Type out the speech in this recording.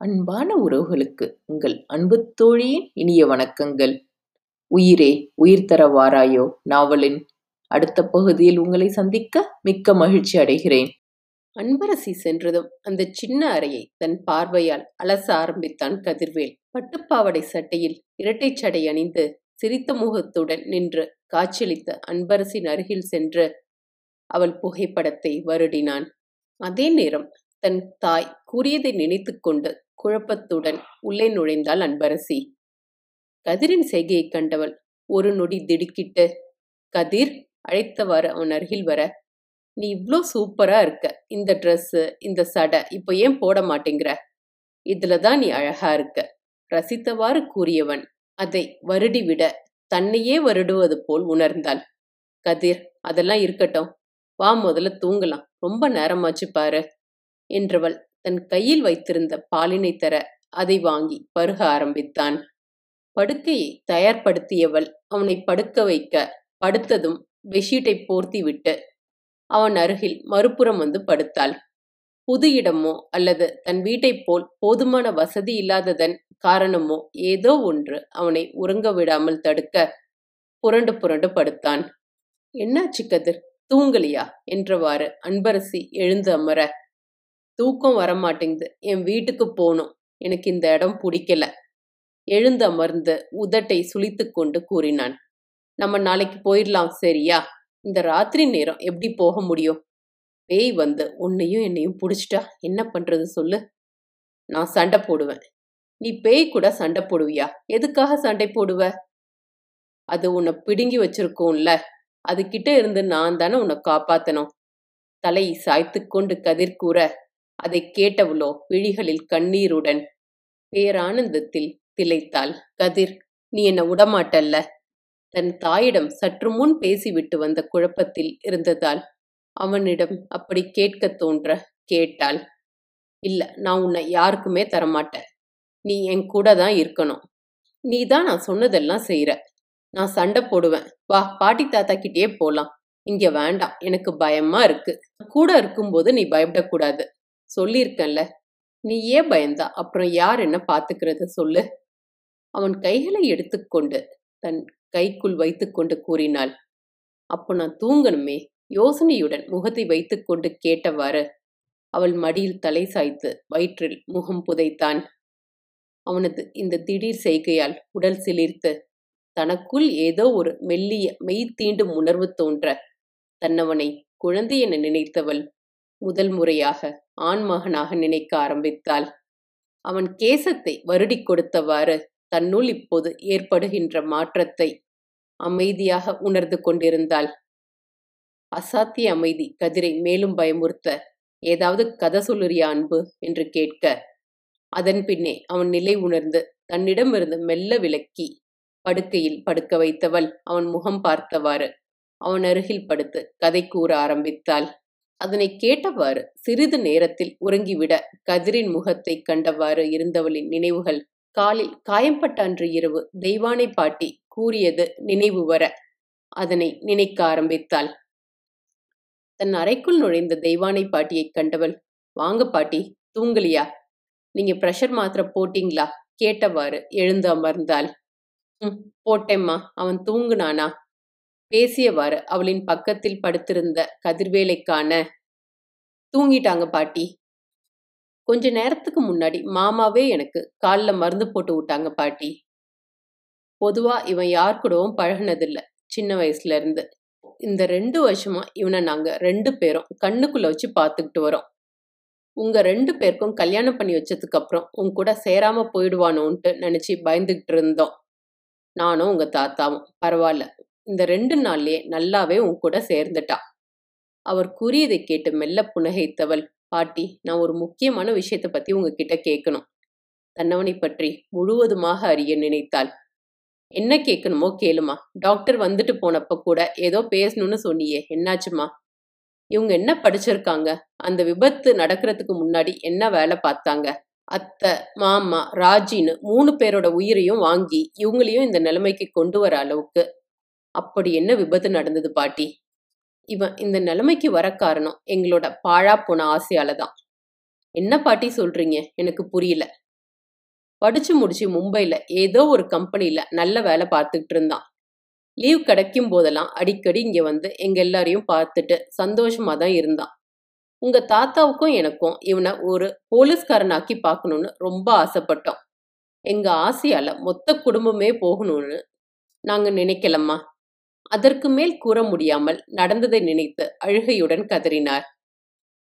அன்பான உறவுகளுக்கு உங்கள் அன்பு தோழியின் இனிய வணக்கங்கள். உயிரே உயிர் தர வாராயோ நாவலின் அடுத்த பகுதியில் உங்களை சந்திக்க மிக்க மகிழ்ச்சி அடைகிறேன். அன்பரசி சென்றதும் அந்த சின்ன அறையை தன் பார்வையால் அலச ஆரம்பித்தான் கதிர்வேல். பட்டுப்பாவடை சட்டையில் இரட்டைச் சடை அணிந்து சிரித்த முகத்துடன் நின்று காட்சியளித்த அன்பரசின் அருகில் சென்று அவள் புகைப்படத்தை வருடினான். அதே நேரம் தன் தாய் கூறியதை நினைத்து கொண்டு குழப்பத்துடன் உள்ளே நுழைந்தாள் அன்பரசி. கதிரின் செய்கையைக் கண்டவள் ஒரு நொடி திடுக்கிட்டு கதிர் அழைத்தவாறு அவன் அருகில் வர. நீ இவ்ளோ சூப்பரா இருக்க. இந்த ட்ரெஸ்ஸு இந்த சடை இப்போ ஏன் போட மாட்டேங்கிற? இதுல தான் நீ அழகா இருக்க. ரசித்தவாறு கூறியவன் அதை வருடி விட தன்னையே வருடுவது போல் உணர்ந்தாள். கதிர் அதெல்லாம் இருக்கட்டும். வா முதல்ல தூங்கலாம். ரொம்ப நேரமாச்சு பாரு என்றவள் தன் கையில் வைத்திருந்த பாலினை தர அதை வாங்கி பருக ஆரம்பித்தான். படுக்கையை தயார்படுத்தியவள் அவனை படுக்க வைக்க படுத்ததும் பெட்ஷீட்டை போர்த்தி விட்டு அவன் அருகில் மறுபுறம் வந்து படுத்தாள். புது இடமோ அல்லது தன் வீட்டைப் போல் போதுமான வசதி இல்லாததன் காரணமோ ஏதோ ஒன்று அவனை உறங்க விடாமல் தடுக்க புரண்டு புரண்டு படுத்தான். என்னாச்சு கதிர்? தூங்கலியா? என்றவாறு அன்பரசி எழுந்து அமர தூக்கம் வரமாட்டேங்குது. என் வீட்டுக்கு போகணும். எனக்கு இந்த இடம் பிடிக்கல. எழுந்து அமர்ந்து உதட்டை சுழித்து கொண்டு கூறினான். நம்ம நாளைக்கு போயிடலாம் சரியா? இந்த ராத்திரி நேரம் எப்படி போக முடியும்? பேய் வந்து உன்னையும் என்னையும் பிடிச்சிட்டா என்ன பண்றது சொல்லு? நான் சண்டை போடுவேன். நீ பேய் கூட சண்டை போடுவியா? எதுக்காக சண்டை போடுவ? அது உன்னை பிடுங்கி வச்சிருக்கோம்ல. அது கிட்ட இருந்து நான் தானே உன்னை காப்பாத்தணும். தலை சாய்த்து கொண்டு கதிர் கூற அதை கேட்டவளோ விழிகளில் கண்ணீருடன் பேரானந்தத்தில் திளைத்தாள் கதிர் நீ என்ன விடமாட்டல்ல தன் தாயிடம் சற்று முன் பேசிவிட்டு வந்த குழப்பத்தில் இருந்ததால் அவனிடம் அப்படி கேட்க தோன்ற கேட்டாள். இல்ல நான் உன்னை யாருக்குமே தரமாட்டேன். நீ என் கூட தான் இருக்கணும். நீ தான் நான் சொன்னதெல்லாம் செய்யற நான் சண்டை போடுவேன். வா பாட்டி தாத்தா கிட்டேயே போலாம். இங்க வேண்டாம். எனக்கு பயமா இருக்கு. கூட இருக்கும்போது நீ பயப்படக்கூடாது சொல்லியிருக்கேன்ல. நீ ஏன் பயந்தா? அப்புறம் யார் என்ன பார்த்துக்கிறத சொல்லு. அவன் கைகளை எடுத்துக்கொண்டு தன் கைக்குள் வைத்துக்கொண்டு கூறினாள். அப்போ நான் தூங்கணுமே? யோசனையுடன் முகத்தை வைத்துக்கொண்டு கேட்டவாறு அவள் மடியில் தலை சாய்த்து வயிற்றில் முகம் புதைத்தான். அவனது இந்த திடீர் செய்கையால் உடல் சிலிர்த்து தனக்குள் ஏதோ ஒரு மெல்லிய மெய் தீண்டும் உணர்வு தோன்ற தன்னவனை குழந்தை என நினைத்தவள் முதல் முறையாக ஆண்மகனாக நினைக்க ஆரம்பித்தாள். அவன் கேசத்தை வருடி கொடுத்தவாறு தன்னுள் இப்போது ஏற்படுகின்ற மாற்றத்தை அமைதியாக உணர்ந்து கொண்டிருந்தாள். அசாத்திய அமைதி கதிரை மேலும் பயமுறுத்த ஏதாவது கதை சொல்லுறியா அன்பு? என்று கேட்க. அதன் பின்னே அவன் நிலை உணர்ந்து தன்னிடமிருந்து மெல்ல விலக்கி படுக்கையில் படுக்க வைத்தவள் அவன் முகம் பார்த்தவாறு அவன் அருகில் படுத்து கதை கூற ஆரம்பித்தாள். அதனை கேட்டவாறு சிறிது நேரத்தில் உறங்கிவிட கதிரின் முகத்தை கண்டவாறு இருந்தவளின் நினைவுகள் காலில் காயம்பட்ட அன்று இரவு தெய்வானை பாட்டி கூறியது நினைவு வர அதனை நினைக்க ஆரம்பித்தாள். தன் அறைக்குள் நுழைந்த தெய்வானை பாட்டியை கண்டவள். வாங்க பாட்டி தூங்கலியா? நீங்க ப்ரெஷர் மாத்திர போட்டீங்களா? கேட்டவாறு எழுந்து அமர்ந்தாள். ம் போட்டேம்மா. அவன் தூங்குனானா? பேசியவாறு அவளின் பக்கத்தில் படுத்திருந்த கதிர்வேலைக்கான தூங்கிட்டாங்க பாட்டி. கொஞ்ச நேரத்துக்கு முன்னாடி மாமாவே எனக்கு காலில் மருந்து போட்டு விட்டாங்க பாட்டி. பொதுவா இவன் யார் கூடவும் பழகினதில்ல சின்ன வயசுல இருந்து. இந்த ரெண்டு வருஷமா இவனை நாங்க ரெண்டு பேரும் கண்ணுக்குள்ள வச்சு பார்த்துக்கிட்டு வரோம். உங்க ரெண்டு பேருக்கும் கல்யாணம் பண்ணி வச்சதுக்கு அப்புறம் உன் கூட சேராம போயிடுவானோன்ட்டு நினைச்சு பயந்துகிட்டு இருந்தோம். நானும் உங்க தாத்தாவும். பரவாயில்ல. இந்த ரெண்டு நாள்லயே நல்லாவே உன் கூட சேர்ந்துட்டா. அவர் கூறியதை கேட்டு மெல்ல புனகைத்தவள் பாட்டி நான் ஒரு முக்கியமான விஷயத்தை பத்தி உங்ககிட்ட கேட்கணும் தன்னவனை பற்றி முழுவதுமாக அறிய நினைத்தாள். என்ன கேட்கணுமோ கேளுமா. டாக்டர் வந்துட்டு போனப்ப கூட ஏதோ பேசணும்னு சொன்னியே என்னாச்சுமா? இவங்க என்ன படிச்சிருக்காங்க? அந்த விபத்து நடக்கிறதுக்கு முன்னாடி என்ன வேலை பார்த்தாங்க? அத்தை மாமா ராஜின்னு மூணு பேரோட உயிரையும் வாங்கி இவங்களையும் இந்த நிலைமைக்கு கொண்டு வர அளவுக்கு அப்படி என்ன விபத்து நடந்தது பாட்டி? இவன் இந்த நிலைமைக்கு வர காரணம் எங்களோட பாழா போன ஆசையால தான். என்ன பாட்டி சொல்றீங்க? எனக்கு புரியல. படிச்சு முடிச்சு மும்பையில ஏதோ ஒரு கம்பெனியில நல்ல வேலை பார்த்துக்கிட்டு இருந்தான். லீவ் கிடைக்கும் போதெல்லாம் அடிக்கடி இங்க வந்து எங்க எல்லாரையும் பார்த்துட்டு சந்தோஷமா தான் இருந்தான். உங்க தாத்தாவுக்கும் எனக்கும் இவனை ஒரு போலீஸ்காரனாக்கி பார்க்கணும்னு ரொம்ப ஆசைப்பட்டோம். எங்க ஆசையால மொத்த குடும்பமே போகணும்னு நாங்க நினைக்கலம்மா. அதற்கு மேல் கூற முடியாமல் நடந்ததை நினைத்து அழுகையுடன் கதறினார்.